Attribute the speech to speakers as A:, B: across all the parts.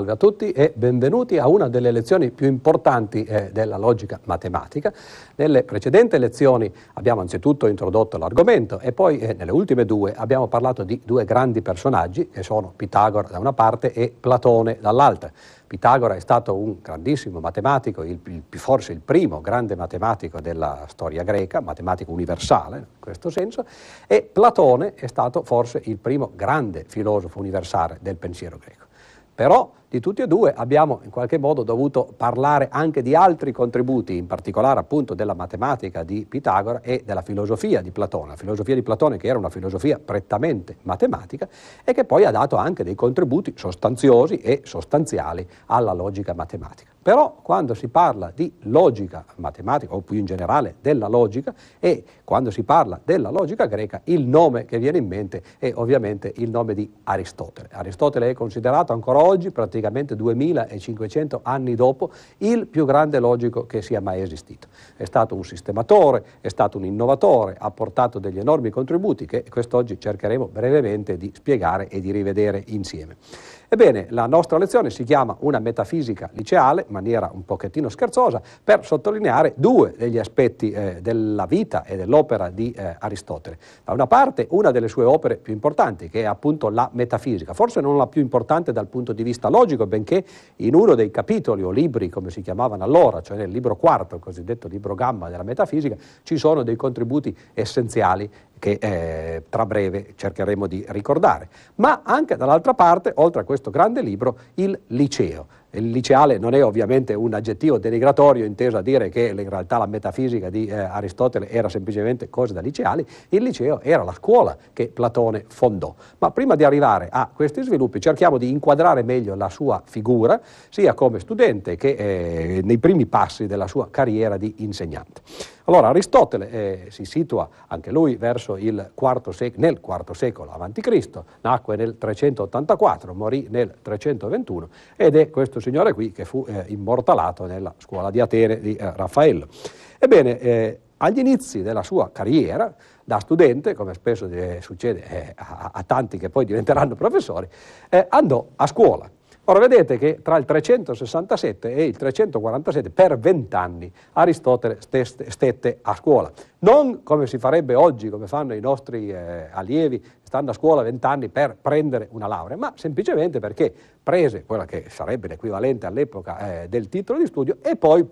A: Salve a tutti e benvenuti a una delle lezioni più importanti eh, della logica matematica. Nelle precedenti lezioni abbiamo anzitutto introdotto l'argomento e poi eh, nelle ultime due abbiamo parlato di due grandi personaggi che sono Pitagora da una parte e Platone dall'altra. Pitagora è stato un grandissimo matematico, il, il, forse il primo grande matematico della storia greca, matematico universale in questo senso, e Platone è stato forse il primo grande filosofo universale del pensiero greco. Però di tutti e due abbiamo in qualche modo dovuto parlare anche di altri contributi, in particolare appunto della matematica di Pitagora e della filosofia di Platone, la filosofia di Platone che era una filosofia prettamente matematica e che poi ha dato anche dei contributi sostanziosi e sostanziali alla logica matematica. Però quando si parla di logica matematica, o più in generale della logica, e quando si parla della logica greca, il nome che viene in mente è ovviamente il nome di Aristotele. Aristotele è considerato ancora oggi praticamente praticamente 2500 anni dopo, il più grande logico che sia mai esistito. È stato un sistematore, è stato un innovatore, ha portato degli enormi contributi che quest'oggi cercheremo brevemente di spiegare e di rivedere insieme. Ebbene, la nostra lezione si chiama Una metafisica liceale, in maniera un pochettino scherzosa, per sottolineare due degli aspetti eh, della vita e dell'opera di eh, Aristotele. Da una parte, una delle sue opere più importanti, che è appunto la metafisica, forse non la più importante dal punto di vista logico, benché in uno dei capitoli o libri, come si chiamavano allora, cioè nel libro quarto, il cosiddetto libro gamma della metafisica, ci sono dei contributi essenziali che eh, tra breve cercheremo di ricordare. Ma anche dall'altra parte, oltre a questo grande libro, il liceo. Il liceale non è ovviamente un aggettivo denigratorio inteso a dire che in realtà la metafisica di eh, Aristotele era semplicemente cosa da liceali, il liceo era la scuola che Platone fondò. Ma prima di arrivare a questi sviluppi cerchiamo di inquadrare meglio la sua figura, sia come studente che eh, nei primi passi della sua carriera di insegnante. Allora Aristotele eh, si situa anche lui quarto sec- nel IV secolo a.C., nacque nel 384, morì nel 321 ed è questo signore qui che fu eh, immortalato nella scuola di Atene di eh, Raffaello. Ebbene, eh, agli inizi della sua carriera, da studente, come spesso eh, succede eh, a, a, tanti che poi diventeranno professori, andò a scuola Ora vedete che tra il 367 e il 347 per vent'anni Aristotele stette a scuola. Non come si farebbe oggi, come fanno i nostri eh, allievi, stanno a scuola vent'anni per prendere una laurea, ma semplicemente perché prese quella che sarebbe l'equivalente all'epoca eh, del titolo di studio e poi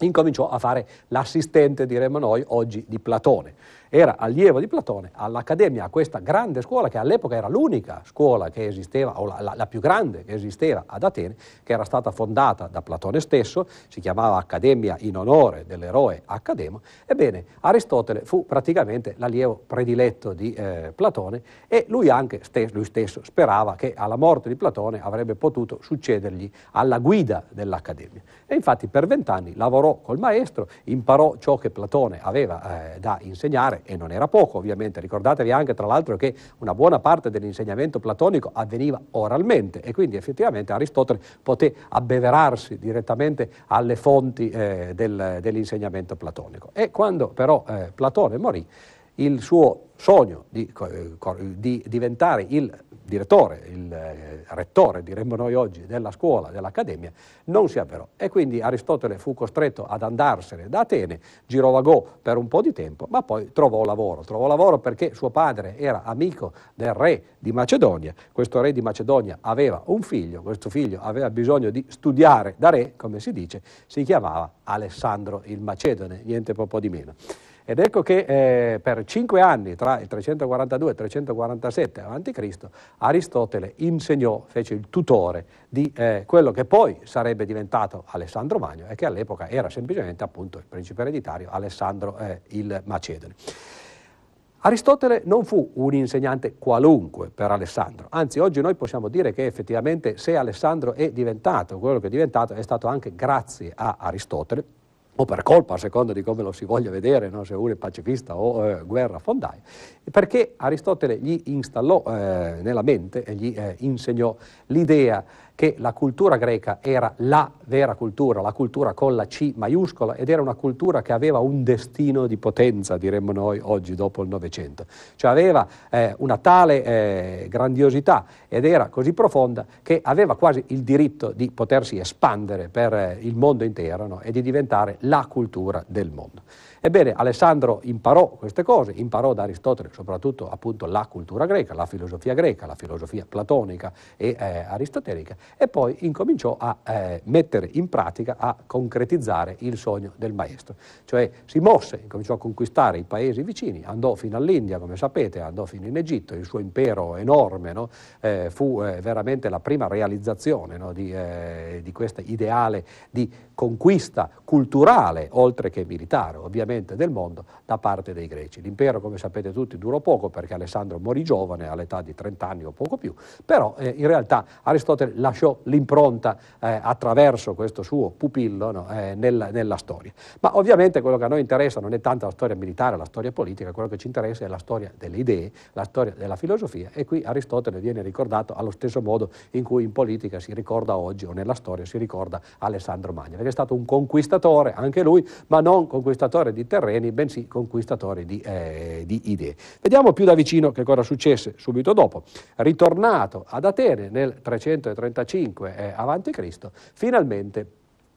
A: incominciò a fare l'assistente, diremmo noi, oggi di Platone era allievo di Platone all'Accademia, a questa grande scuola che all'epoca era l'unica scuola che esisteva, o la, la, la, più grande che esisteva ad Atene, che era stata fondata da Platone stesso, si chiamava Accademia in onore dell'eroe Accademo. Ebbene, Aristotele fu praticamente l'allievo prediletto di eh, Platone e lui anche stesso, lui stesso sperava che alla morte di Platone avrebbe potuto succedergli alla guida dell'Accademia. E infatti per vent'anni lavorò col maestro, imparò ciò che Platone aveva eh, da insegnare e non era poco ovviamente, ricordatevi anche tra l'altro che una buona parte dell'insegnamento platonico avveniva oralmente e quindi effettivamente Aristotele poté abbeverarsi direttamente alle fonti eh, del, dell'insegnamento platonico. E quando però eh, Platone morì, il suo sogno di, di diventare il direttore, il eh, rettore, diremmo noi oggi, della scuola, dell'accademia, non si avverò. E quindi Aristotele fu costretto ad andarsene da Atene, girovagò per un po' di tempo, ma poi trovò lavoro. Trovò lavoro perché suo padre era amico del re di Macedonia. Questo re di Macedonia aveva un figlio, questo figlio aveva bisogno di studiare da re, come si dice, si chiamava Alessandro il Macedone, niente po' di meno. Ed ecco che eh, per cinque anni, tra il 342 e il 347 a.C., Aristotele insegnò, fece il tutore di eh, quello che poi sarebbe diventato Alessandro Magno e che all'epoca era semplicemente appunto il principe ereditario Alessandro eh, il Macedone. Aristotele non fu un insegnante qualunque per Alessandro, anzi oggi noi possiamo dire che effettivamente se Alessandro è diventato quello che è diventato è stato anche grazie a Aristotele, o per colpa, a seconda di come lo si voglia vedere, no? se uno è pacifista o eh, guerra fondai, perché Aristotele gli installò eh, nella mente e gli eh, insegnò l'idea che la cultura greca era la vera cultura, la cultura con la C maiuscola ed era una cultura che aveva un destino di potenza, diremmo noi oggi dopo il Novecento. Cioè aveva eh, una tale eh, grandiosità ed era così profonda che aveva quasi il diritto di potersi espandere per eh, il mondo intero no? e di diventare la cultura del mondo. Ebbene, Alessandro imparò queste cose, imparò da Aristotele soprattutto appunto la cultura greca, la filosofia greca, la filosofia platonica e eh, aristotelica e poi incominciò a eh, mettere in pratica, a concretizzare il sogno del maestro. Cioè si mosse, incominciò a conquistare i paesi vicini, andò fino all'India, come sapete, andò fino in Egitto, il suo impero enorme no? eh, fu eh, veramente la prima realizzazione no? di, eh, di questo ideale di conquista culturale, oltre che militare, ovviamente, del mondo da parte dei greci. L'impero, come sapete tutti, durò poco perché Alessandro morì giovane, all'età di 30 anni o poco più, però eh, in realtà Aristotele lasciò lasciò l'impronta eh, attraverso questo suo pupillo no, eh, nella, nella, storia. Ma ovviamente quello che a noi interessa non è tanto la storia militare, la storia politica, quello che ci interessa è la storia delle idee, la storia della filosofia e qui Aristotele viene ricordato allo stesso modo in cui in politica si ricorda oggi o nella storia si ricorda Alessandro Magno, perché è stato un conquistatore anche lui, ma non conquistatore di terreni, bensì conquistatore di, eh, di idee. Vediamo più da vicino che cosa successe subito dopo. Ritornato ad Atene nel 330 185 eh, Cristo, finalmente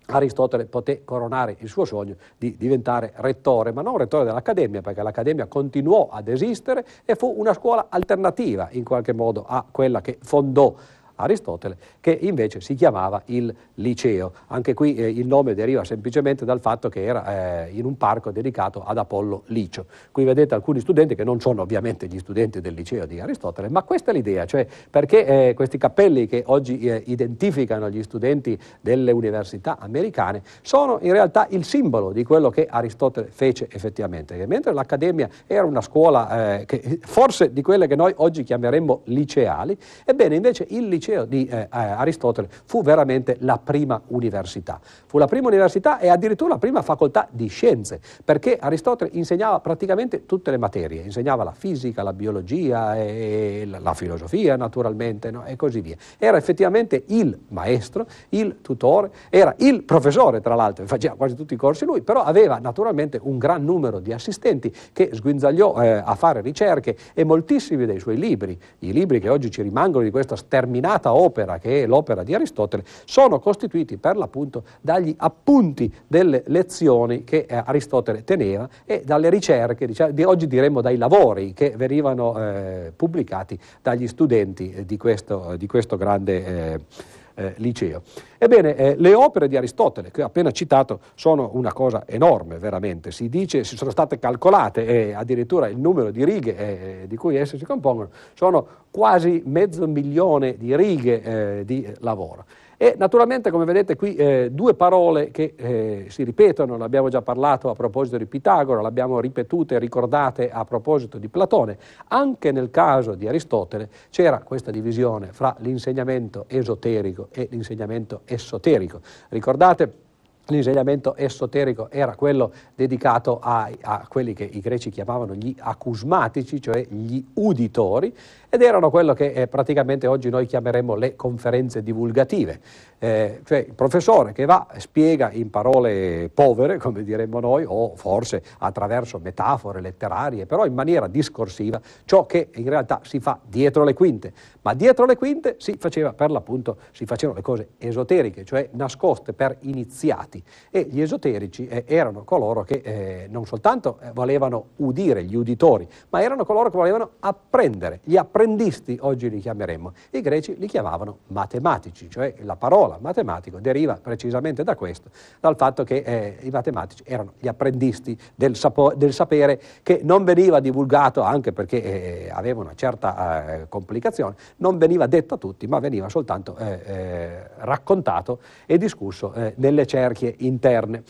A: Aristotele poté coronare il suo sogno di diventare rettore, ma non rettore dell'Accademia, perché l'Accademia continuò ad esistere e fu una scuola alternativa in qualche modo a quella che fondò Aristotele, che invece si chiamava il liceo. Anche qui eh, il nome deriva semplicemente dal fatto che era eh, in un parco dedicato ad Apollo Licio. Qui vedete alcuni studenti che non sono ovviamente gli studenti del liceo di Aristotele, ma questa è l'idea, cioè perché eh, questi cappelli che oggi eh, identificano gli studenti delle università americane sono in realtà il simbolo di quello che Aristotele fece effettivamente. Che mentre l'Accademia era una scuola eh, che, forse di quelle che noi oggi chiameremmo liceali, ebbene invece il liceo liceo di eh, Aristotele fu veramente la prima università. Fu la prima università e addirittura la prima facoltà di scienze, perché Aristotele insegnava praticamente tutte le materie, insegnava la fisica, la biologia, e la filosofia naturalmente no? e così via. Era effettivamente il maestro, il tutore, era il professore tra l'altro, faceva quasi tutti i corsi lui, però aveva naturalmente un gran numero di assistenti che sguinzagliò eh, a fare ricerche e moltissimi dei suoi libri, i libri che oggi ci rimangono di questa sterminata raffinata opera che è l'opera di Aristotele, sono costituiti per l'appunto dagli appunti delle lezioni che eh, Aristotele teneva e dalle ricerche, diciamo, di oggi diremmo dai lavori che venivano eh, pubblicati dagli studenti eh, di questo, di questo grande eh, eh, liceo. Ebbene, eh, le opere di Aristotele, che ho appena citato, sono una cosa enorme, veramente. Si dice, si sono state calcolate e addirittura il numero di righe eh, di cui esse si compongono sono quasi mezzo milione di righe eh, di lavoro. E naturalmente, come vedete qui, eh, due parole che eh, si ripetono, l'abbiamo già parlato a proposito di Pitagora, l'abbiamo ripetute e ricordate a proposito di Platone. Anche nel caso di Aristotele c'era questa divisione fra l'insegnamento esoterico e l'insegnamento esoterico. Ricordate L'insegnamento esoterico era quello dedicato a, a, quelli che i greci chiamavano gli acusmatici, cioè gli uditori, ed erano quello che eh, praticamente oggi noi chiameremmo le conferenze divulgative, eh, cioè il professore che va spiega in parole povere, come diremmo noi, o forse attraverso metafore letterarie, però in maniera discorsiva, ciò che in realtà si fa dietro le quinte, ma dietro le quinte si faceva per l'appunto, si facevano le cose esoteriche, cioè nascoste per iniziati. E gli esoterici eh, erano coloro che eh, non soltanto eh, volevano udire gli uditori, ma erano coloro che volevano apprendere, gli apprendisti apprendisti oggi li chiameremmo. I greci li chiamavano matematici, cioè la parola matematico deriva precisamente da questo, dal fatto che eh, i matematici erano gli apprendisti del, sapo- del, sapere che non veniva divulgato anche perché eh, aveva una certa eh, complicazione, non veniva detto a tutti, ma veniva soltanto eh, eh, raccontato e discusso eh, nelle cerchie interne.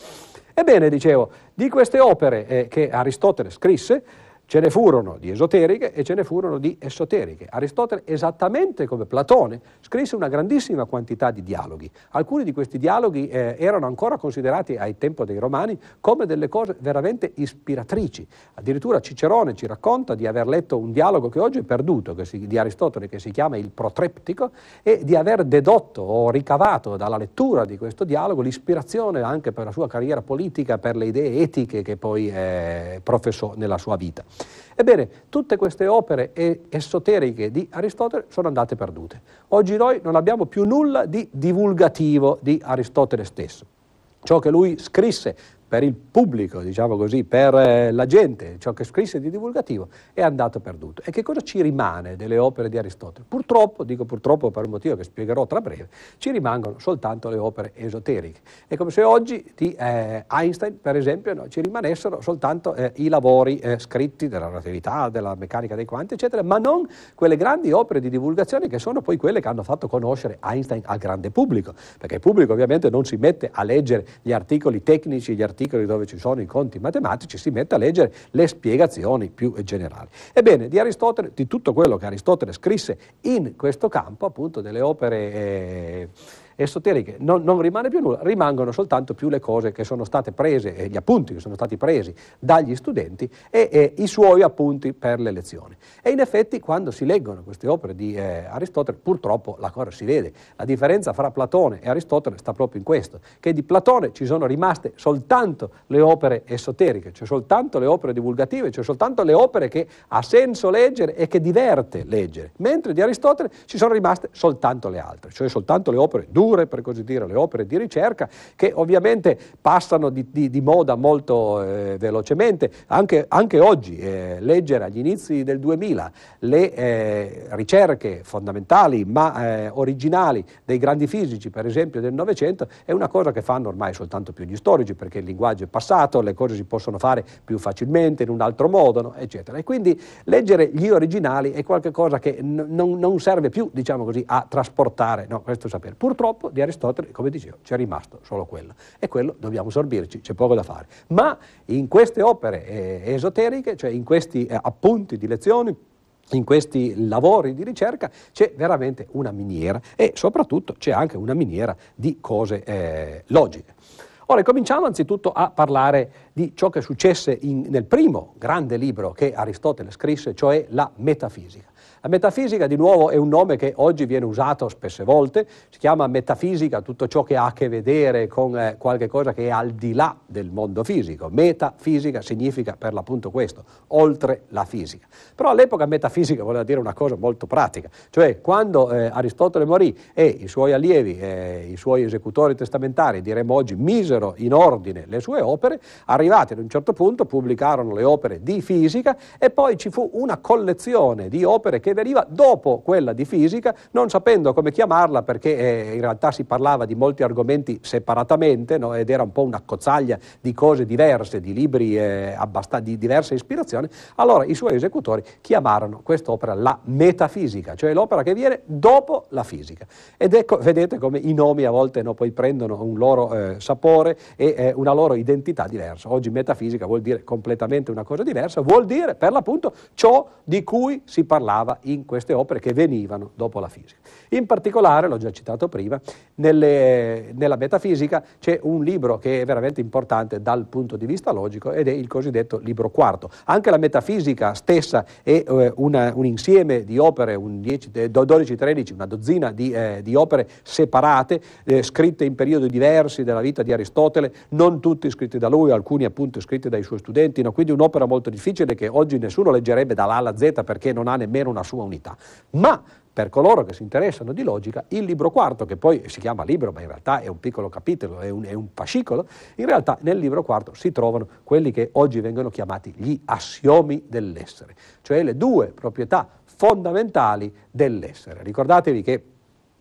A: Ebbene, dicevo, di queste opere che Aristotele scrisse, Ce ne furono di esoteriche e ce ne furono di esoteriche. Aristotele, esattamente come Platone, scrisse una grandissima quantità di dialoghi. Alcuni di questi dialoghi eh, erano ancora considerati ai tempo dei Romani come delle cose veramente ispiratrici. Addirittura Cicerone ci racconta di aver letto un dialogo che oggi è perduto, si, di Aristotele, che si chiama il Protreptico, e di aver dedotto o ricavato dalla lettura di questo dialogo l'ispirazione anche per la sua carriera politica, per le idee etiche che poi eh, professò nella sua vita. Ebbene, tutte queste opere esoteriche di Aristotele sono andate perdute. Oggi noi non abbiamo più nulla di divulgativo di Aristotele stesso. Ciò che lui scrisse per il pubblico, diciamo così, per eh, la gente, ciò che scrisse di divulgativo, è andato perduto. E che cosa ci rimane delle opere di Aristotele? Purtroppo, dico purtroppo per un motivo che spiegherò tra breve, ci rimangono soltanto le opere esoteriche. È come se oggi di eh, Einstein, per esempio, no, ci rimanessero soltanto eh, i lavori eh, scritti della relatività, della meccanica dei quanti, eccetera, ma non quelle grandi opere di divulgazione che sono poi quelle che hanno fatto conoscere Einstein al grande pubblico, perché il pubblico ovviamente non si mette a leggere gli articoli tecnici, gli articoli articoli dove ci sono i conti matematici, si mette a leggere le spiegazioni più generali. Ebbene, di Aristotele, di tutto quello che Aristotele scrisse in questo campo, appunto delle opere... Eh, esoteriche non, non, rimane più nulla, rimangono soltanto più le cose che sono state prese, eh, gli appunti che sono stati presi dagli studenti e, e, i suoi appunti per le lezioni. E in effetti quando si leggono queste opere di eh, Aristotele purtroppo la cosa si vede. La differenza fra Platone e Aristotele sta proprio in questo, che di Platone ci sono rimaste soltanto le opere esoteriche, cioè soltanto le opere divulgative, cioè soltanto le opere che ha senso leggere e che diverte leggere, mentre di Aristotele ci sono rimaste soltanto le altre, cioè soltanto le opere dure dure, per così dire, le opere di ricerca, che ovviamente passano di, di, di moda molto eh, velocemente. Anche, anche oggi eh, leggere agli inizi del 2000 le eh, ricerche fondamentali ma eh, originali dei grandi fisici, per esempio del Novecento, è una cosa che fanno ormai soltanto più gli storici, perché il linguaggio è passato, le cose si possono fare più facilmente, in un altro modo, no? eccetera. E quindi leggere gli originali è qualcosa che n- non serve più, diciamo così, a trasportare no, questo sapere. Purtroppo purtroppo di Aristotele, come dicevo, c'è rimasto solo quello. E quello dobbiamo sorbirci, c'è poco da fare. Ma in queste opere eh, esoteriche, cioè in questi eh, appunti di lezioni, in questi lavori di ricerca c'è veramente una miniera e soprattutto c'è anche una miniera di cose eh, logiche. Ora cominciamo anzitutto a parlare di ciò che successe in, nel primo grande libro che Aristotele scrisse, cioè la metafisica. La metafisica, di nuovo, è un nome che oggi viene usato spesse volte, si chiama metafisica tutto ciò che ha a che vedere con eh, qualche cosa che è al di là del mondo fisico. Metafisica significa per l'appunto questo, oltre la fisica. Però all'epoca metafisica voleva dire una cosa molto pratica, cioè quando eh, Aristotele morì e i suoi allievi, eh, i suoi esecutori testamentari, diremmo oggi, misero in ordine le sue opere, arrivati ad un certo punto pubblicarono le opere di fisica e poi ci fu una collezione di opere che veniva dopo quella di fisica, non sapendo come chiamarla perché eh, in realtà si parlava di molti argomenti separatamente no? ed era un po' una cozzaglia di cose diverse, di libri eh, abbast- di diversa ispirazione, allora i suoi esecutori chiamarono quest'opera la metafisica, cioè l'opera che viene dopo la fisica. Ed ecco, vedete come i nomi a volte no, poi prendono un loro eh, sapore e eh, una loro identità diversa. Oggi metafisica vuol dire completamente una cosa diversa, vuol dire per l'appunto ciò di cui si parlava in queste opere che venivano dopo la fisica. In particolare, l'ho già citato prima, nelle, nella metafisica c'è un libro che è veramente importante dal punto di vista logico ed è il cosiddetto libro quarto. Anche la metafisica stessa è eh, una, un insieme di opere, un 12-13, una dozzina di, eh, di opere separate, eh, scritte in periodi diversi della vita di Aristotele, non tutti scritti da lui, alcuni appunto scritti dai suoi studenti, no? quindi un'opera molto difficile che oggi nessuno leggerebbe dall'A alla Z perché non ha nemmeno una sua unità. Ma per coloro che si interessano di logica, il libro quarto, che poi si chiama libro, ma in realtà è un piccolo capitolo, è un, è un, fascicolo, in realtà nel libro quarto si trovano quelli che oggi vengono chiamati gli assiomi dell'essere, cioè le due proprietà fondamentali dell'essere. Ricordatevi che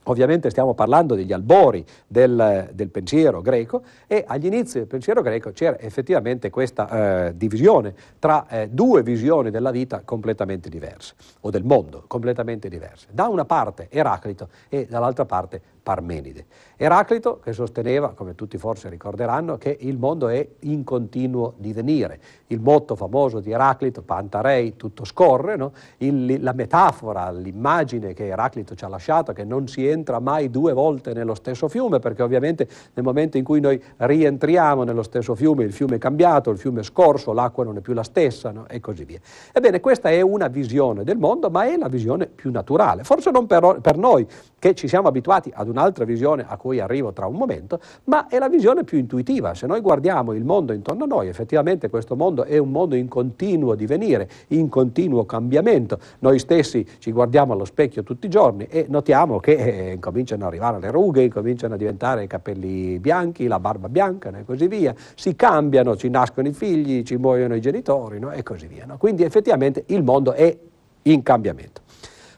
A: Ovviamente stiamo parlando degli albori del, del, pensiero greco e agli inizi del pensiero greco c'era effettivamente questa eh, divisione tra eh, due visioni della vita completamente diverse, o del mondo completamente diverse. Da una parte Eraclito e dall'altra parte Parmenide. Eraclito che sosteneva, come tutti forse ricorderanno, che il mondo è in continuo divenire. Il motto famoso di Eraclito, Pantarei, tutto scorre, no? il, la metafora, l'immagine che Eraclito ci ha lasciato, che non si entra mai due volte nello stesso fiume, perché ovviamente nel momento in cui noi rientriamo nello stesso fiume, il fiume è cambiato, il fiume è scorso, l'acqua non è più la stessa no? e così via. Ebbene, questa è una visione del mondo, ma è la visione più naturale. Forse non per, per noi, che ci siamo abituati ad un'altra visione a cui arrivo tra un momento, ma è la visione più intuitiva. Se noi guardiamo il mondo intorno a noi, effettivamente questo mondo è un mondo in continuo divenire, in continuo cambiamento. Noi stessi ci guardiamo allo specchio tutti i giorni e notiamo che eh, cominciano ad arrivare le rughe, cominciano a diventare i capelli bianchi, la barba bianca e così via. Si cambiano, ci nascono i figli, ci muoiono i genitori no? e così via. No? Quindi effettivamente il mondo è in cambiamento.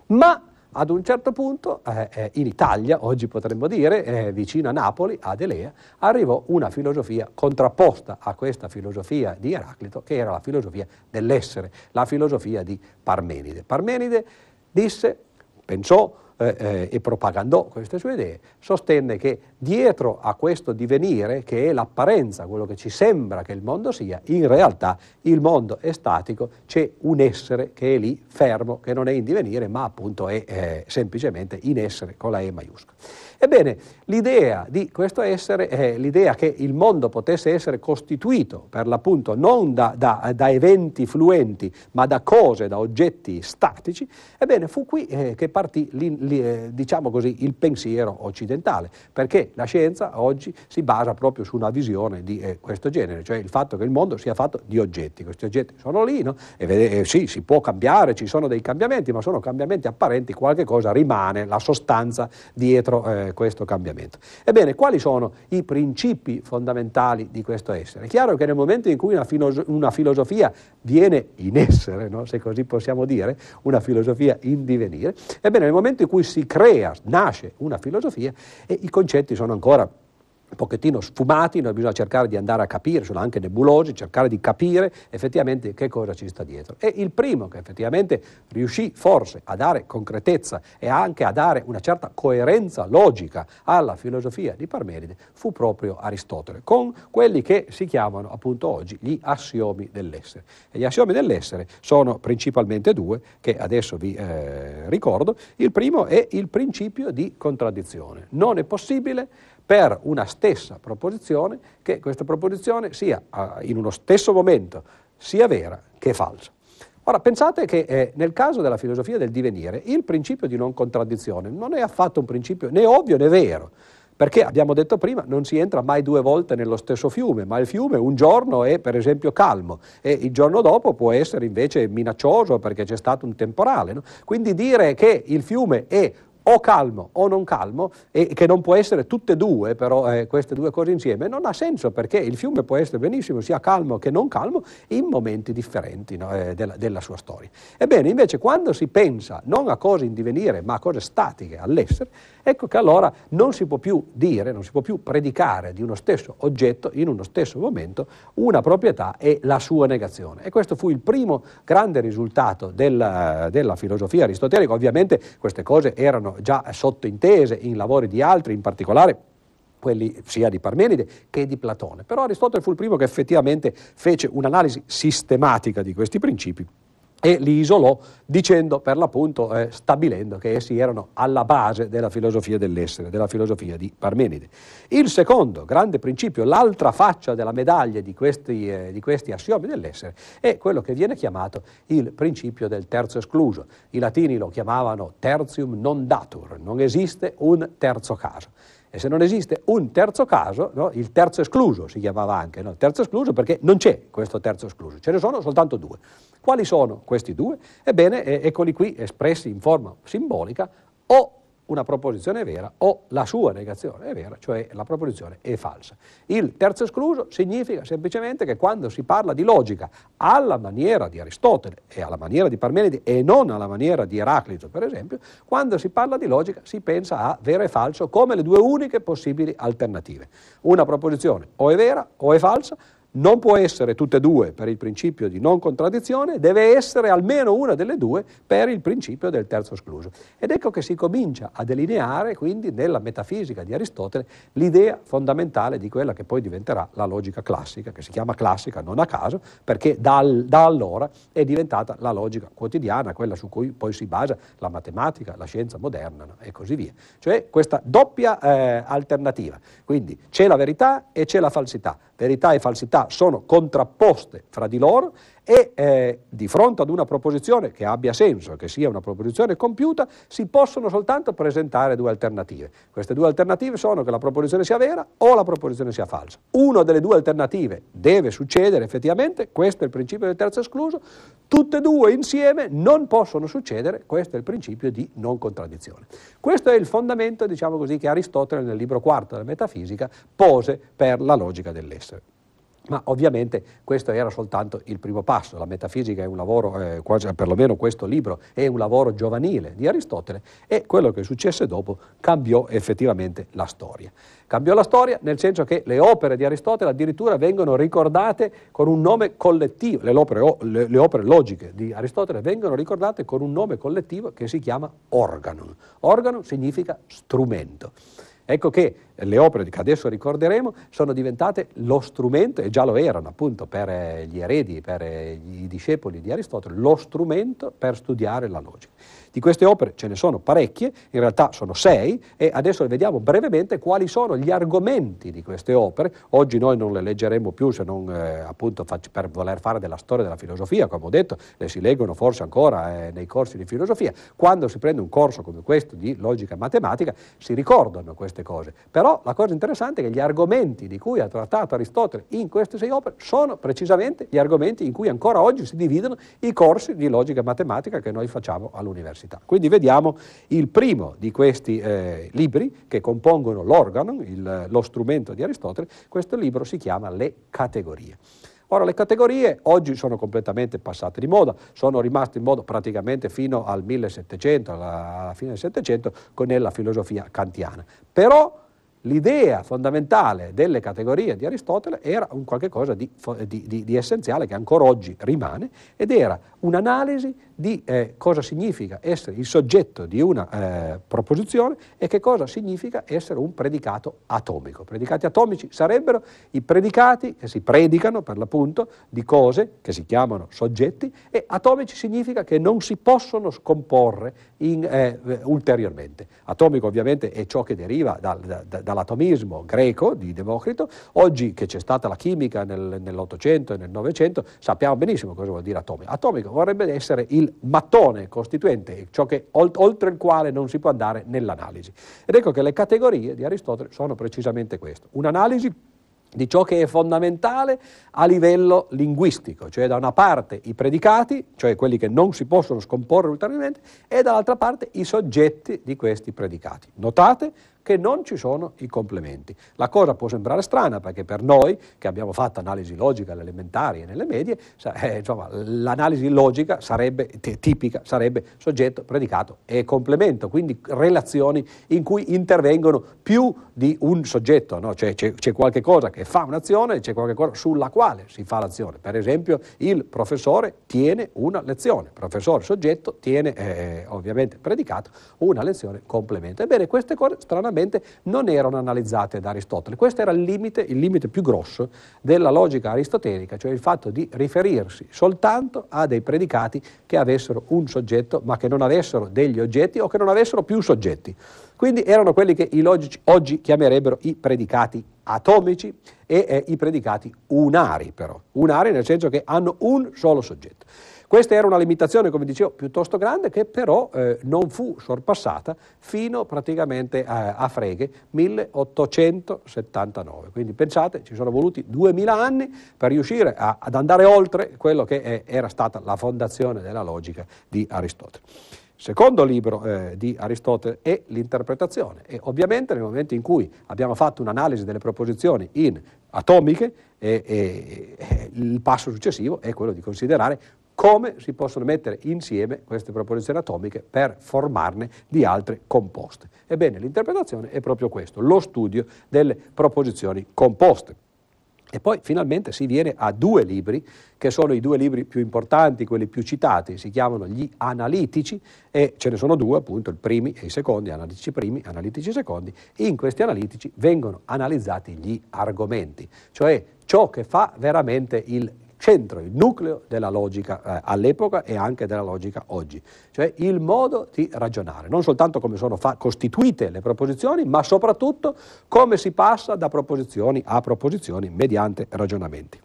A: Ma ad un certo punto eh, eh, in Italia, oggi potremmo dire, eh, vicino a Napoli, ad Elea, arrivò una filosofia contrapposta a questa filosofia di Eraclito, che era la filosofia dell'essere, la filosofia di Parmenide. Parmenide disse, pensò, eh, eh, e propagandò queste sue idee, sostenne che dietro a questo divenire, che è l'apparenza, quello che ci sembra che il mondo sia, in realtà il mondo è statico, c'è un essere che è lì fermo, che non è in divenire, ma appunto è eh, semplicemente in essere con la E maiuscola. Ebbene, l'idea di questo essere è l'idea che il mondo potesse essere costituito per l'appunto non da, da, da eventi fluenti, ma da cose, da oggetti statici, ebbene fu qui eh, che partì li, li, eh, diciamo così, il pensiero occidentale, perché la scienza oggi si basa proprio su una visione di eh, questo genere, cioè il fatto che il mondo sia fatto di oggetti. Questi oggetti sono lì, no? e eh, sì, si può cambiare, ci sono dei cambiamenti, ma sono cambiamenti apparenti, qualche cosa rimane, la sostanza dietro eh, questo cambiamento. Ebbene, quali sono i principi fondamentali di questo essere? È chiaro che nel momento in cui una, filoso- una filosofia viene in essere, no? se così possiamo dire, una filosofia in divenire, ebbene nel momento in cui si crea, nasce una filosofia, e i concetti sono ancora un pochettino sfumati, noi bisogna cercare di andare a capire, sono anche nebulosi, cercare di capire effettivamente che cosa ci sta dietro. E il primo che effettivamente riuscì forse a dare concretezza e anche a dare una certa coerenza logica alla filosofia di Parmenide fu proprio Aristotele, con quelli che si chiamano appunto oggi gli assiomi dell'essere. E gli assiomi dell'essere sono principalmente due, che adesso vi eh, ricordo. Il primo è il principio di contraddizione. Non è possibile per una stessa proposizione che questa proposizione sia in uno stesso momento sia vera che falsa. Ora, pensate che eh, nel caso della filosofia del divenire il principio di non contraddizione non è affatto un principio né ovvio né vero, perché abbiamo detto prima non si entra mai due volte nello stesso fiume, ma il fiume un giorno è per esempio calmo e il giorno dopo può essere invece minaccioso perché c'è stato un temporale. No? Quindi dire che il fiume è o calmo o non calmo, e che non può essere tutte e due, però eh, queste due cose insieme, non ha senso perché il fiume può essere benissimo sia calmo che non calmo in momenti differenti no, eh, della, della, sua storia. Ebbene, invece, quando si pensa non a cose in divenire, ma a cose statiche, all'essere, ecco che allora non si può più dire, non si può più predicare di uno stesso oggetto in uno stesso momento una proprietà e la sua negazione. E questo fu il primo grande risultato della, della filosofia aristotelica. Ovviamente queste cose erano già sottointese in lavori di altri, in particolare quelli sia di Parmenide che di Platone. Però Aristotele fu il primo che effettivamente fece un'analisi sistematica di questi principi e li isolò dicendo per l'appunto, eh, stabilendo che essi erano alla base della filosofia dell'essere, della filosofia di Parmenide. Il secondo grande principio, l'altra faccia della medaglia di questi, eh, di questi assiomi dell'essere, è quello che viene chiamato il principio del terzo escluso. I latini lo chiamavano tertium non datur, non esiste un terzo caso. E se non esiste un terzo caso, no, il terzo escluso si chiamava anche, no? terzo escluso perché non c'è questo terzo escluso, ce ne sono soltanto due. Quali sono questi due? Ebbene, eccoli qui espressi in forma simbolica, o una proposizione è vera o la sua negazione è vera, cioè la proposizione è falsa. Il terzo escluso significa semplicemente che quando si parla di logica alla maniera di Aristotele e alla maniera di Parmenide e non alla maniera di Eraclito, per esempio, quando si parla di logica si pensa a vero e falso come le due uniche possibili alternative. Una proposizione o è vera o è falsa, non può essere tutte e due per il principio di non contraddizione, deve essere almeno una delle due per il principio del terzo escluso. Ed ecco che si comincia a delineare quindi nella metafisica di Aristotele l'idea fondamentale di quella che poi diventerà la logica classica, che si chiama classica non a caso, perché da, da allora è diventata la logica quotidiana, quella su cui poi si basa la matematica, la scienza moderna no? e così via. Cioè questa doppia eh, alternativa. Quindi c'è la verità e c'è la falsità verità e falsità sono contrapposte fra di loro e eh, di fronte ad una proposizione che abbia senso, che sia una proposizione compiuta, si possono soltanto presentare due alternative. Queste due alternative sono che la proposizione sia vera o la proposizione sia falsa. Una delle due alternative deve succedere effettivamente, questo è il principio del terzo escluso, tutte e due insieme non possono succedere, questo è il principio di non contraddizione. Questo è il fondamento, diciamo così, che Aristotele nel libro quarto della Metafisica pose per la logica dell'essere. Ma ovviamente questo era soltanto il primo passo, la metafisica è un lavoro, eh, quasi, perlomeno questo libro è un lavoro giovanile di Aristotele e quello che successe dopo cambiò effettivamente la storia. Cambiò la storia nel senso che le opere di Aristotele addirittura vengono ricordate con un nome collettivo, le opere, le, le opere logiche di Aristotele vengono ricordate con un nome collettivo che si chiama organon. Organon significa strumento. Ecco che le opere che adesso ricorderemo sono diventate lo strumento, e già lo erano appunto per eh, gli eredi, per eh, i discepoli di Aristotele, lo strumento per studiare la logica. Di queste opere ce ne sono parecchie, in realtà sono sei, e adesso vediamo brevemente quali sono gli argomenti di queste opere. Oggi noi non le leggeremo più se non eh, appunto per voler fare della storia della filosofia, come ho detto, le si leggono forse ancora eh, nei corsi di filosofia. Quando si prende un corso come questo di logica matematica si ricordano queste cose. Però la cosa interessante è che gli argomenti di cui ha trattato Aristotele in queste sei opere sono precisamente gli argomenti in cui ancora oggi si dividono i corsi di logica matematica che noi facciamo all'università università. Quindi vediamo il primo di questi eh, libri che compongono l'organo, il, lo strumento di Aristotele, questo libro si chiama Le categorie. Ora, le categorie oggi sono completamente passate di moda, sono rimaste in moda praticamente fino al 1700, alla, alla fine del Settecento, con la filosofia kantiana. Però l'idea fondamentale delle categorie di Aristotele era un qualche cosa di, di, di, essenziale che ancora oggi rimane ed era un'analisi di eh, cosa significa essere il soggetto di una eh, proposizione e che cosa significa essere un predicato atomico. Predicati atomici sarebbero i predicati che si predicano per l'appunto di cose che si chiamano soggetti e atomici significa che non si possono scomporre in, eh, ulteriormente. Atomico ovviamente è ciò che deriva dal, da, dall'atomismo greco di Democrito, oggi che c'è stata la chimica nel, nell'Ottocento e nel Novecento sappiamo benissimo cosa vuol dire atomico. Atomico vorrebbe essere il mattone costituente, ciò che, oltre il quale non si può andare nell'analisi. Ed ecco che le categorie di Aristotele sono precisamente questo, un'analisi di ciò che è fondamentale a livello linguistico, cioè da una parte i predicati, cioè quelli che non si possono scomporre ulteriormente, e dall'altra parte i soggetti di questi predicati. Notate che non ci sono i complementi. La cosa può sembrare strana perché per noi che abbiamo fatto analisi logica alle elementari e nelle medie, eh, insomma, l'analisi logica sarebbe tipica, sarebbe soggetto, predicato e complemento, quindi relazioni in cui intervengono più di un soggetto, no? cioè, c'è, c'è qualche cosa che fa un'azione e c'è qualche cosa sulla quale si fa l'azione. Per esempio il professore tiene una lezione, professore soggetto tiene eh, ovviamente predicato una lezione complemento. Ebbene queste cose stranamente praticamente non erano analizzate da Aristotele. Questo era il limite, il limite più grosso della logica aristotelica, cioè il fatto di riferirsi soltanto a dei predicati che avessero un soggetto ma che non avessero degli oggetti o che non avessero più soggetti. Quindi erano quelli che i logici oggi chiamerebbero i predicati atomici e eh, i predicati unari però, unari nel senso che hanno un solo soggetto. Questa era una limitazione, come dicevo, piuttosto grande che però eh, non fu sorpassata fino praticamente a, a Frege 1879. Quindi pensate, ci sono voluti duemila anni per riuscire a, ad andare oltre quello che è, era stata la fondazione della logica di Aristotele. secondo libro eh, di Aristotele è l'interpretazione e ovviamente nel momento in cui abbiamo fatto un'analisi delle proposizioni in atomiche e, e, e il passo successivo è quello di considerare come si possono mettere insieme queste proposizioni atomiche per formarne di altre composte. Ebbene, l'interpretazione è proprio questo, lo studio delle proposizioni composte. E poi finalmente si viene a due libri, che sono i due libri più importanti, quelli più citati, si chiamano gli analitici e ce ne sono due, appunto, il primi e i secondi, analitici primi, analitici secondi. In questi analitici vengono analizzati gli argomenti, cioè ciò che fa veramente il centro, il nucleo della logica eh, all'epoca e anche della logica oggi, cioè il modo di ragionare, non soltanto come sono fa- costituite le proposizioni, ma soprattutto come si passa da proposizioni a proposizioni mediante ragionamenti.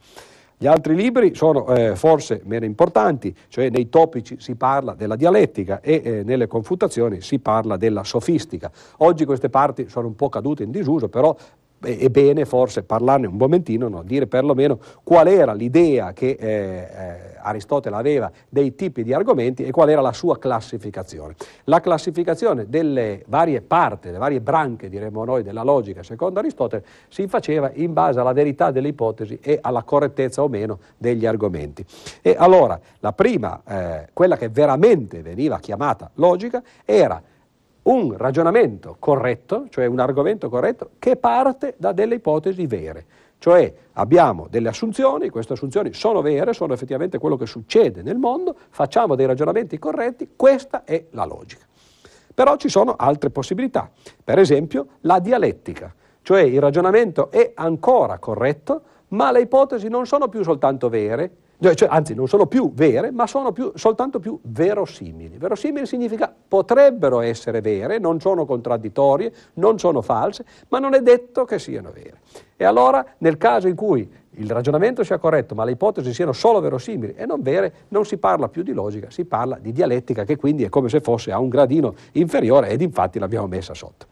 A: Gli altri libri sono eh, forse meno importanti, cioè nei topici si parla della dialettica e eh, nelle confutazioni si parla della sofistica. Oggi queste parti sono un po' cadute in disuso, però è bene forse parlarne un momentino, no? dire perlomeno qual era l'idea che eh, eh, Aristotele aveva dei tipi di argomenti e qual era la sua classificazione. La classificazione delle varie parti, delle varie branche, diremmo noi, della logica, secondo Aristotele, si faceva in base alla verità delle ipotesi e alla correttezza o meno degli argomenti. E allora, la prima, eh, quella che veramente veniva chiamata logica, era un ragionamento corretto, cioè un argomento corretto, che parte da delle ipotesi vere. Cioè abbiamo delle assunzioni, queste assunzioni sono vere, sono effettivamente quello che succede nel mondo, facciamo dei ragionamenti corretti, questa è la logica. Però ci sono altre possibilità, per esempio la dialettica, cioè il ragionamento è ancora corretto, ma le ipotesi non sono più soltanto vere, cioè, anzi non sono più vere, ma sono più, soltanto più verosimili. Verosimili significa potrebbero essere vere, non sono contraddittorie, non sono false, ma non è detto che siano vere. E allora nel caso in cui il ragionamento sia corretto, ma le ipotesi siano solo verosimili e non vere, non si parla più di logica, si parla di dialettica che quindi è come se fosse a un gradino inferiore ed infatti l'abbiamo messa sotto.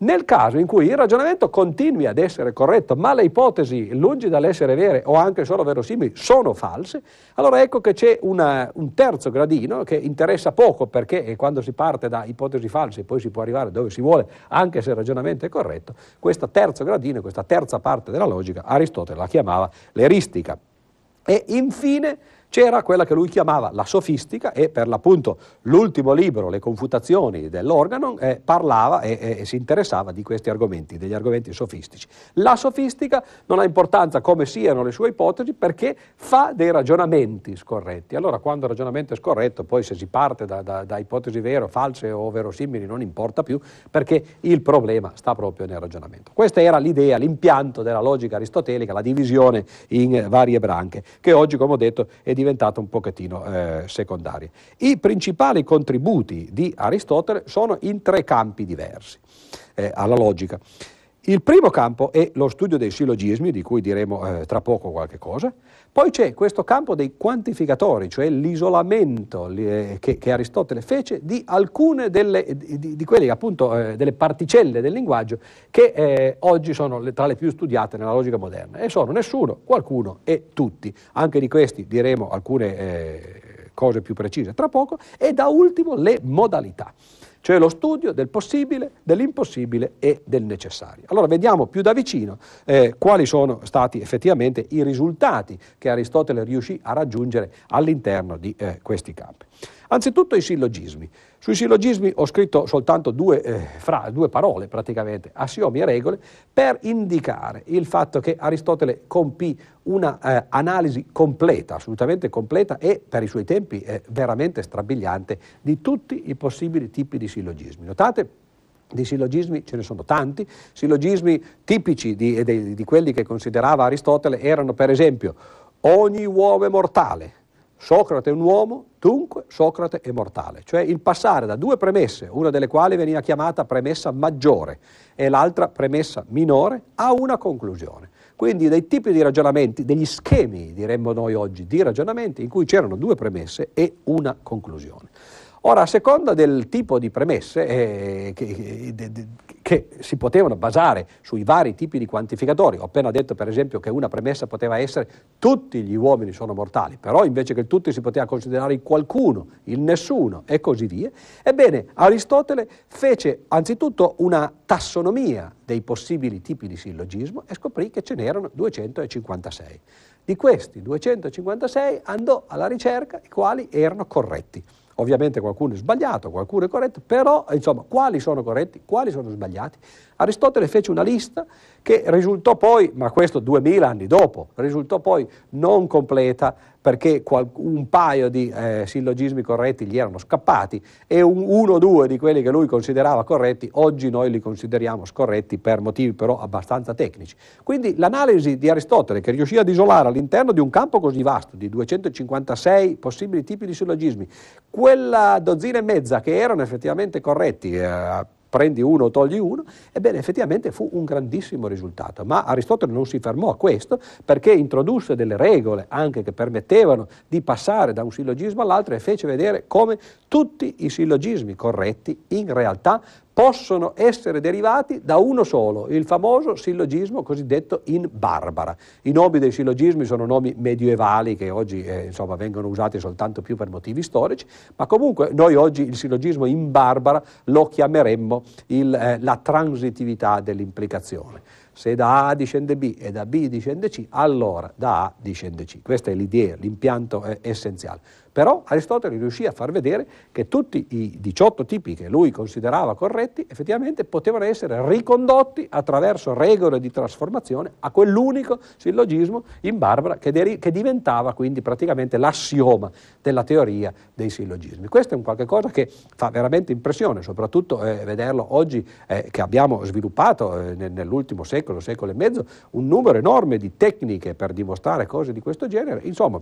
A: Nel caso in cui il ragionamento continui ad essere corretto, ma le ipotesi, lungi dall'essere vere o anche solo verosimili, sono false, allora ecco che c'è una, un terzo gradino che interessa poco perché quando si parte da ipotesi false poi si può arrivare dove si vuole, anche se il ragionamento è corretto, questo terzo gradino, questa terza parte della logica, Aristotele la chiamava l'eristica. E infine c'era quella che lui chiamava la sofistica e per l'appunto l'ultimo libro, Le confutazioni dell'organo, eh, parlava e, e, si interessava di questi argomenti, degli argomenti sofistici. La sofistica non ha importanza come siano le sue ipotesi perché fa dei ragionamenti scorretti. Allora quando il ragionamento è scorretto, poi se si parte da, da, da ipotesi vere, false o verosimili non importa più perché il problema sta proprio nel ragionamento. Questa era l'idea, l'impianto della logica aristotelica, la divisione in varie branche, che oggi come ho detto è diventata un pochettino eh, secondaria. I principali contributi di Aristotele sono in tre campi diversi eh, alla logica. Il primo campo è lo studio dei sillogismi, di cui diremo eh, tra poco qualche cosa. Poi c'è questo campo dei quantificatori, cioè l'isolamento eh, che, che, Aristotele fece di alcune delle, di, di quelle, appunto, eh, delle particelle del linguaggio che eh, oggi sono le, tra le più studiate nella logica moderna. E sono nessuno, qualcuno e tutti. Anche di questi diremo alcune eh, cose più precise tra poco. E da ultimo le modalità cioè lo studio del possibile, dell'impossibile e del necessario. Allora vediamo più da vicino eh, quali sono stati effettivamente i risultati che Aristotele riuscì a raggiungere all'interno di eh, questi campi. Anzitutto i sillogismi. Sui sillogismi ho scritto soltanto due, eh, fra, due, parole praticamente, assiomi e regole, per indicare il fatto che Aristotele compì un'analisi eh, completa, assolutamente completa e per i suoi tempi eh, veramente strabiliante di tutti i possibili tipi di sillogismi. Notate? Di sillogismi ce ne sono tanti, sillogismi tipici di, di, di quelli che considerava Aristotele erano per esempio ogni uomo è mortale, Socrate è un uomo, dunque Socrate è mortale, cioè il passare da due premesse, una delle quali veniva chiamata premessa maggiore e l'altra premessa minore, a una conclusione. Quindi dei tipi di ragionamenti, degli schemi, diremmo noi oggi, di ragionamenti in cui c'erano due premesse e una conclusione. Ora, a seconda del tipo di premesse eh, che, de, che, si potevano basare sui vari tipi di quantificatori, ho appena detto per esempio che una premessa poteva essere tutti gli uomini sono mortali, però invece che tutti si poteva considerare il qualcuno, il nessuno e così via, ebbene Aristotele fece anzitutto una tassonomia dei possibili tipi di sillogismo e scoprì che ce n'erano 256. Di questi 256 andò alla ricerca i quali erano corretti. Ovviamente qualcuno è sbagliato, qualcuno è corretto, però insomma quali sono corretti, quali sono sbagliati? Aristotele fece una lista che risultò poi, ma questo duemila anni dopo, risultò poi non completa perché un paio di eh, sillogismi corretti gli erano scappati e un, uno o due di quelli che lui considerava corretti, oggi noi li consideriamo scorretti per motivi però abbastanza tecnici. Quindi l'analisi di Aristotele che riuscì ad isolare all'interno di un campo così vasto, di 256 possibili tipi di sillogismi, quella dozzina e mezza che erano effettivamente corretti, eh, prendi uno o togli uno, ebbene effettivamente fu un grandissimo risultato. Ma Aristotele non si fermò a questo perché introdusse delle regole anche che permettevano di passare da un sillogismo all'altro e fece vedere come tutti i sillogismi corretti in realtà possono essere derivati da uno solo, il famoso sillogismo cosiddetto in barbara. I nomi dei sillogismi sono nomi medievali che oggi eh, insomma, vengono usati soltanto più per motivi storici, ma comunque noi oggi il sillogismo in barbara lo chiameremmo il, eh, la transitività dell'implicazione. Se da A discende B e da B discende C, allora da A discende C. Questa è l'idea, l'impianto è essenziale. Però Aristotele riuscì a far vedere che tutti i 18 tipi che lui considerava corretti effettivamente potevano essere ricondotti attraverso regole di trasformazione a quell'unico sillogismo in Barbara che, deri- che diventava quindi praticamente l'assioma della teoria dei sillogismi. Questo è un qualche cosa che fa veramente impressione, soprattutto eh, vederlo oggi eh, che abbiamo sviluppato eh, nell'ultimo secolo, secolo e mezzo, un numero enorme di tecniche per dimostrare cose di questo genere. Insomma,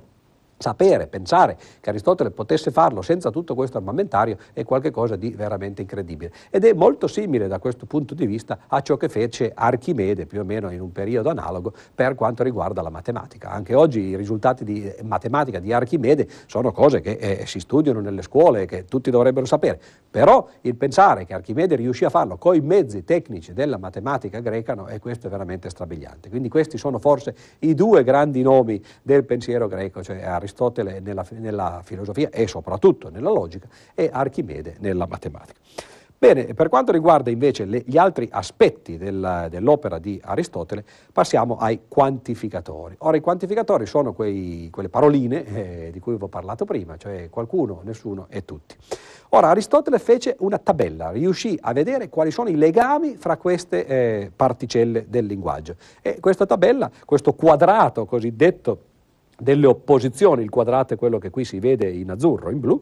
A: Sapere, pensare che Aristotele potesse farlo senza tutto questo armamentario è qualcosa di veramente incredibile ed è molto simile da questo punto di vista a ciò che fece Archimede più o meno in un periodo analogo per quanto riguarda la matematica. Anche oggi i risultati di matematica di Archimede sono cose che eh, si studiano nelle scuole e che tutti dovrebbero sapere, però il pensare che Archimede riuscì a farlo con i mezzi tecnici della matematica greca no, e questo è veramente strabiliante. Quindi questi sono forse i due grandi nomi del pensiero greco, cioè Aristotele nella, nella filosofia e soprattutto nella logica e Archimede nella matematica. Bene, per quanto riguarda invece le, gli altri aspetti del, dell'opera di Aristotele, passiamo ai quantificatori. Ora, i quantificatori sono quei, quelle paroline eh, di cui vi ho parlato prima, cioè qualcuno, nessuno e tutti. Ora, Aristotele fece una tabella, riuscì a vedere quali sono i legami fra queste eh, particelle del linguaggio. E questa tabella, questo quadrato cosiddetto delle opposizioni, il quadrato è quello che qui si vede in azzurro, in blu,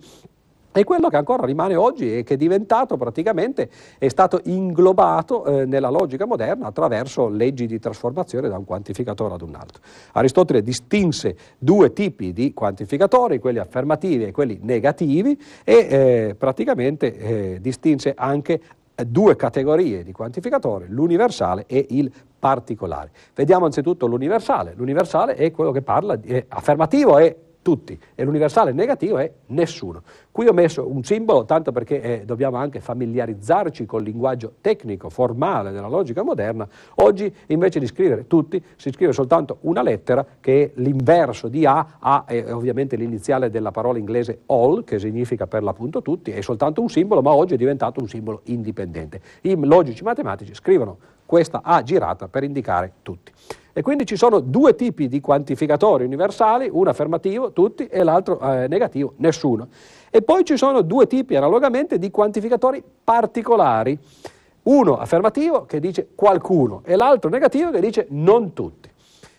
A: è quello che ancora rimane oggi e che è diventato praticamente, è stato inglobato eh, nella logica moderna attraverso leggi di trasformazione da un quantificatore ad un altro. Aristotele distinse due tipi di quantificatori, quelli affermativi e quelli negativi, e eh, praticamente eh, distinse anche due categorie di quantificatori, l'universale e il particolare. Vediamo anzitutto l'universale. L'universale è quello che parla, è affermativo è tutti e l'universale negativo è nessuno. Qui ho messo un simbolo tanto perché eh, dobbiamo anche familiarizzarci col linguaggio tecnico, formale della logica moderna. Oggi invece di scrivere tutti si scrive soltanto una lettera che è l'inverso di A, A è ovviamente l'iniziale della parola inglese all che significa per l'appunto tutti, è soltanto un simbolo ma oggi è diventato un simbolo indipendente. I logici matematici scrivono questa A girata per indicare tutti. E quindi ci sono due tipi di quantificatori universali, uno affermativo, tutti, e l'altro eh, negativo, nessuno. E poi ci sono due tipi analogamente di quantificatori particolari, uno affermativo che dice qualcuno e l'altro negativo che dice non tutti.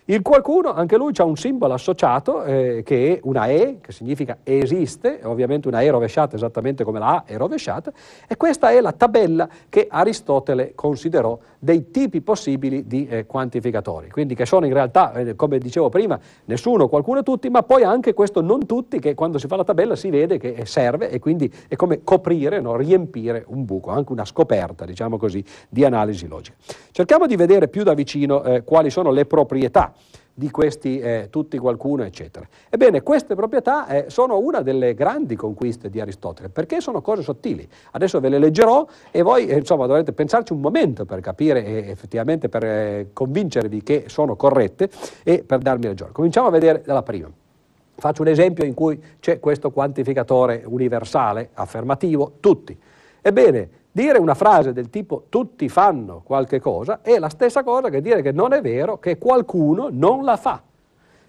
A: Il qualcuno, anche lui, ha un simbolo associato eh, che è una E, che significa esiste, ovviamente una E rovesciata esattamente come la A è rovesciata, e questa è la tabella che Aristotele considerò dei tipi possibili di eh, quantificatori, quindi che sono in realtà, eh, come dicevo prima, nessuno, qualcuno tutti, ma poi anche questo non tutti, che quando si fa la tabella si vede che serve e quindi è come coprire, no, riempire un buco, anche una scoperta, diciamo così, di analisi logica. Cerchiamo di vedere più da vicino eh, quali sono le proprietà di questi eh, tutti qualcuno, eccetera. Ebbene, queste proprietà eh, sono una delle grandi conquiste di Aristotele, perché sono cose sottili. Adesso ve le leggerò e voi eh, insomma, dovrete pensarci un momento per capire e effettivamente per eh, convincervi che sono corrette e per darmi ragione. Cominciamo a vedere dalla prima. Faccio un esempio in cui c'è questo quantificatore universale, affermativo, tutti. Ebbene, dire una frase del tipo tutti fanno qualche cosa è la stessa cosa che dire che non è vero che qualcuno non la fa.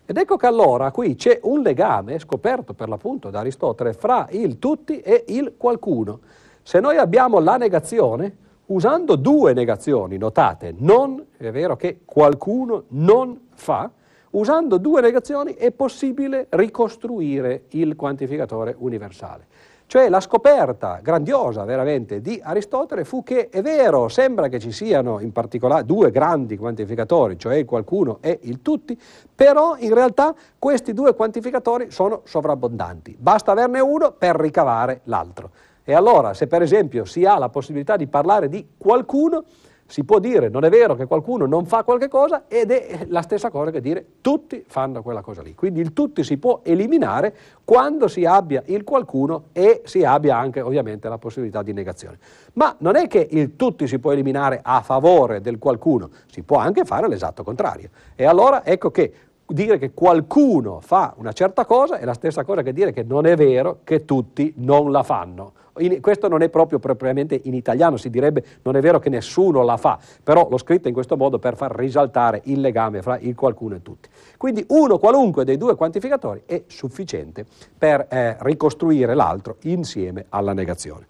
A: Ed ecco che allora qui c'è un legame scoperto per l'appunto da Aristotele fra il tutti e il qualcuno. Se noi abbiamo la negazione, usando due negazioni, notate, non è vero che qualcuno non fa, Usando due negazioni è possibile ricostruire il quantificatore universale. Cioè la scoperta grandiosa veramente di Aristotele fu che è vero, sembra che ci siano in particolare due grandi quantificatori, cioè il qualcuno e il tutti, però in realtà questi due quantificatori sono sovrabbondanti. Basta averne uno per ricavare l'altro. E allora se per esempio si ha la possibilità di parlare di qualcuno, si può dire non è vero che qualcuno non fa qualche cosa ed è la stessa cosa che dire tutti fanno quella cosa lì. Quindi il tutti si può eliminare quando si abbia il qualcuno e si abbia anche ovviamente la possibilità di negazione. Ma non è che il tutti si può eliminare a favore del qualcuno, si può anche fare l'esatto contrario. E allora ecco che dire che qualcuno fa una certa cosa è la stessa cosa che dire che non è vero che tutti non la fanno. In, questo non è proprio propriamente in italiano, si direbbe non è vero che nessuno la fa, però l'ho scritta in questo modo per far risaltare il legame fra il qualcuno e tutti. Quindi uno qualunque dei due quantificatori è sufficiente per eh, ricostruire l'altro insieme alla negazione.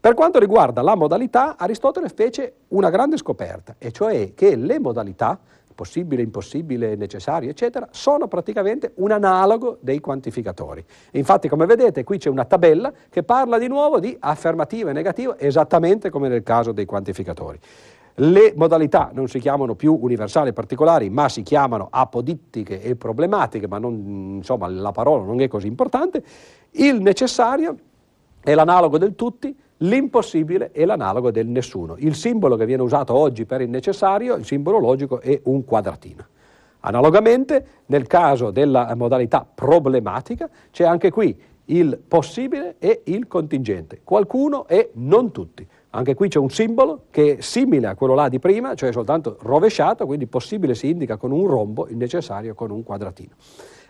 A: Per quanto riguarda la modalità, Aristotele fece una grande scoperta, e cioè che le modalità possibile, impossibile, necessario, eccetera, sono praticamente un analogo dei quantificatori. Infatti, come vedete, qui c'è una tabella che parla di nuovo di affermativa e negativa, esattamente come nel caso dei quantificatori. Le modalità non si chiamano più universali e particolari, ma si chiamano apodittiche e problematiche, ma non, insomma la parola non è così importante. Il necessario è l'analogo del tutti, L'impossibile è l'analogo del nessuno. Il simbolo che viene usato oggi per il necessario, il simbolo logico, è un quadratino. Analogamente, nel caso della modalità problematica, c'è anche qui il possibile e il contingente, qualcuno e non tutti. Anche qui c'è un simbolo che è simile a quello là di prima, cioè soltanto rovesciato, quindi possibile si indica con un rombo, il necessario con un quadratino.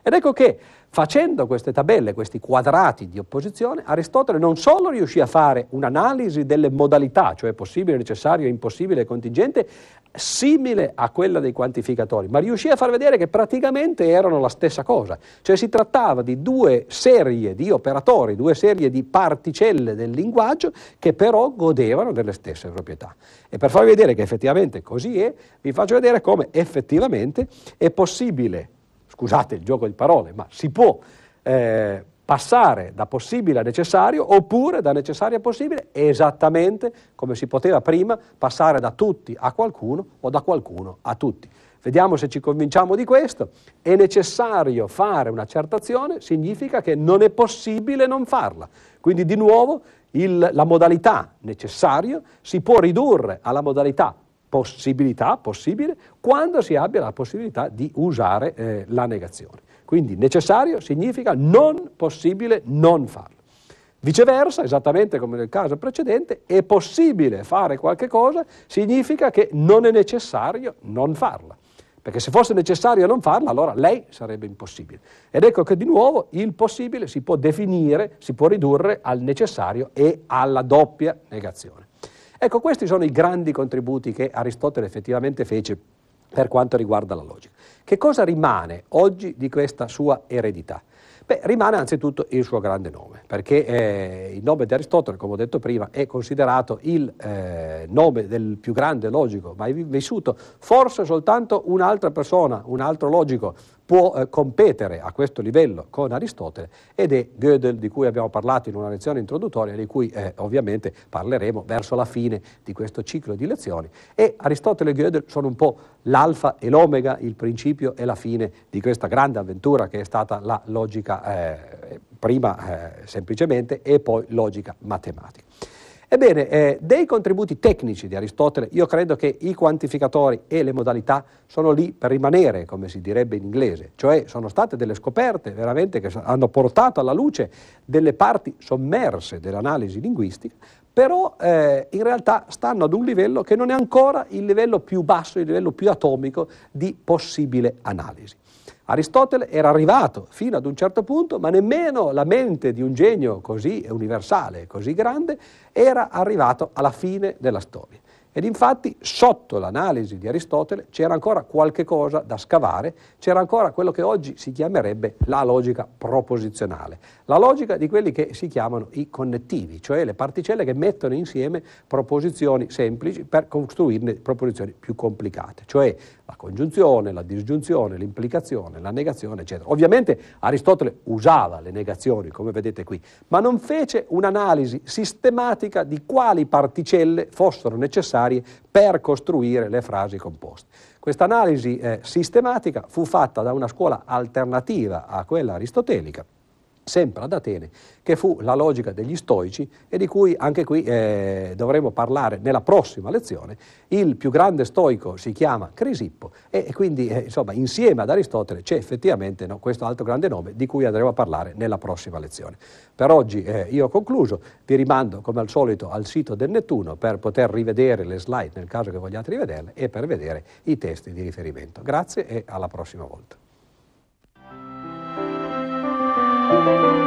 A: Ed ecco che facendo queste tabelle, questi quadrati di opposizione, Aristotele non solo riuscì a fare un'analisi delle modalità, cioè possibile, necessario, impossibile, contingente, simile a quella dei quantificatori, ma riuscì a far vedere che praticamente erano la stessa cosa, cioè si trattava di due serie di operatori, due serie di particelle del linguaggio che però godevano delle stesse proprietà. E per farvi vedere che effettivamente così è, vi faccio vedere come effettivamente è possibile scusate il gioco di parole, ma si può eh, passare da possibile a necessario oppure da necessario a possibile esattamente come si poteva prima passare da tutti a qualcuno o da qualcuno a tutti. Vediamo se ci convinciamo di questo. È necessario fare una certa azione, significa che non è possibile non farla. Quindi di nuovo il, la modalità necessario si può ridurre alla modalità possibilità, possibile, quando si abbia la possibilità di usare eh, la negazione. Quindi necessario significa non possibile non farlo. Viceversa, esattamente come nel caso precedente, è possibile fare qualche cosa, significa che non è necessario non farla. Perché se fosse necessario non farla, allora lei sarebbe impossibile. Ed ecco che di nuovo il possibile si può definire, si può ridurre al necessario e alla doppia negazione. Ecco, questi sono i grandi contributi che Aristotele effettivamente fece per quanto riguarda la logica. Che cosa rimane oggi di questa sua eredità? Beh, rimane anzitutto il suo grande nome, perché eh, il nome di Aristotele, come ho detto prima, è considerato il eh, nome del più grande logico mai vissuto. Forse soltanto un'altra persona, un altro logico, può eh, competere a questo livello con Aristotele ed è Gödel di cui abbiamo parlato in una lezione introduttoria di cui eh, ovviamente parleremo verso la fine di questo ciclo di lezioni e Aristotele e Gödel sono un po' l'alfa e l'omega, il principio e la fine di questa grande avventura che è stata la logica eh, prima eh, semplicemente e poi logica matematica. Ebbene, eh, dei contributi tecnici di Aristotele, io credo che i quantificatori e le modalità sono lì per rimanere, come si direbbe in inglese, cioè sono state delle scoperte veramente che hanno portato alla luce delle parti sommerse dell'analisi linguistica, però eh, in realtà stanno ad un livello che non è ancora il livello più basso, il livello più atomico di possibile analisi. Aristotele era arrivato fino ad un certo punto, ma nemmeno la mente di un genio così universale, così grande, era arrivato alla fine della storia. Ed infatti sotto l'analisi di Aristotele c'era ancora qualche cosa da scavare, c'era ancora quello che oggi si chiamerebbe la logica proposizionale, la logica di quelli che si chiamano i connettivi, cioè le particelle che mettono insieme proposizioni semplici per costruirne proposizioni più complicate, cioè la congiunzione, la disgiunzione, l'implicazione, la negazione, eccetera. Ovviamente Aristotele usava le negazioni, come vedete qui, ma non fece un'analisi sistematica di quali particelle fossero necessarie per costruire le frasi composte. Questa analisi eh, sistematica fu fatta da una scuola alternativa a quella aristotelica sempre ad Atene, che fu la logica degli stoici e di cui anche qui eh, dovremo parlare nella prossima lezione. Il più grande stoico si chiama Crisippo e quindi eh, insomma, insieme ad Aristotele c'è effettivamente no, questo altro grande nome di cui andremo a parlare nella prossima lezione. Per oggi eh, io ho concluso, vi rimando come al solito al sito del Nettuno per poter rivedere le slide nel caso che vogliate rivederle e per vedere i testi di riferimento. Grazie e alla prossima volta. Thank you.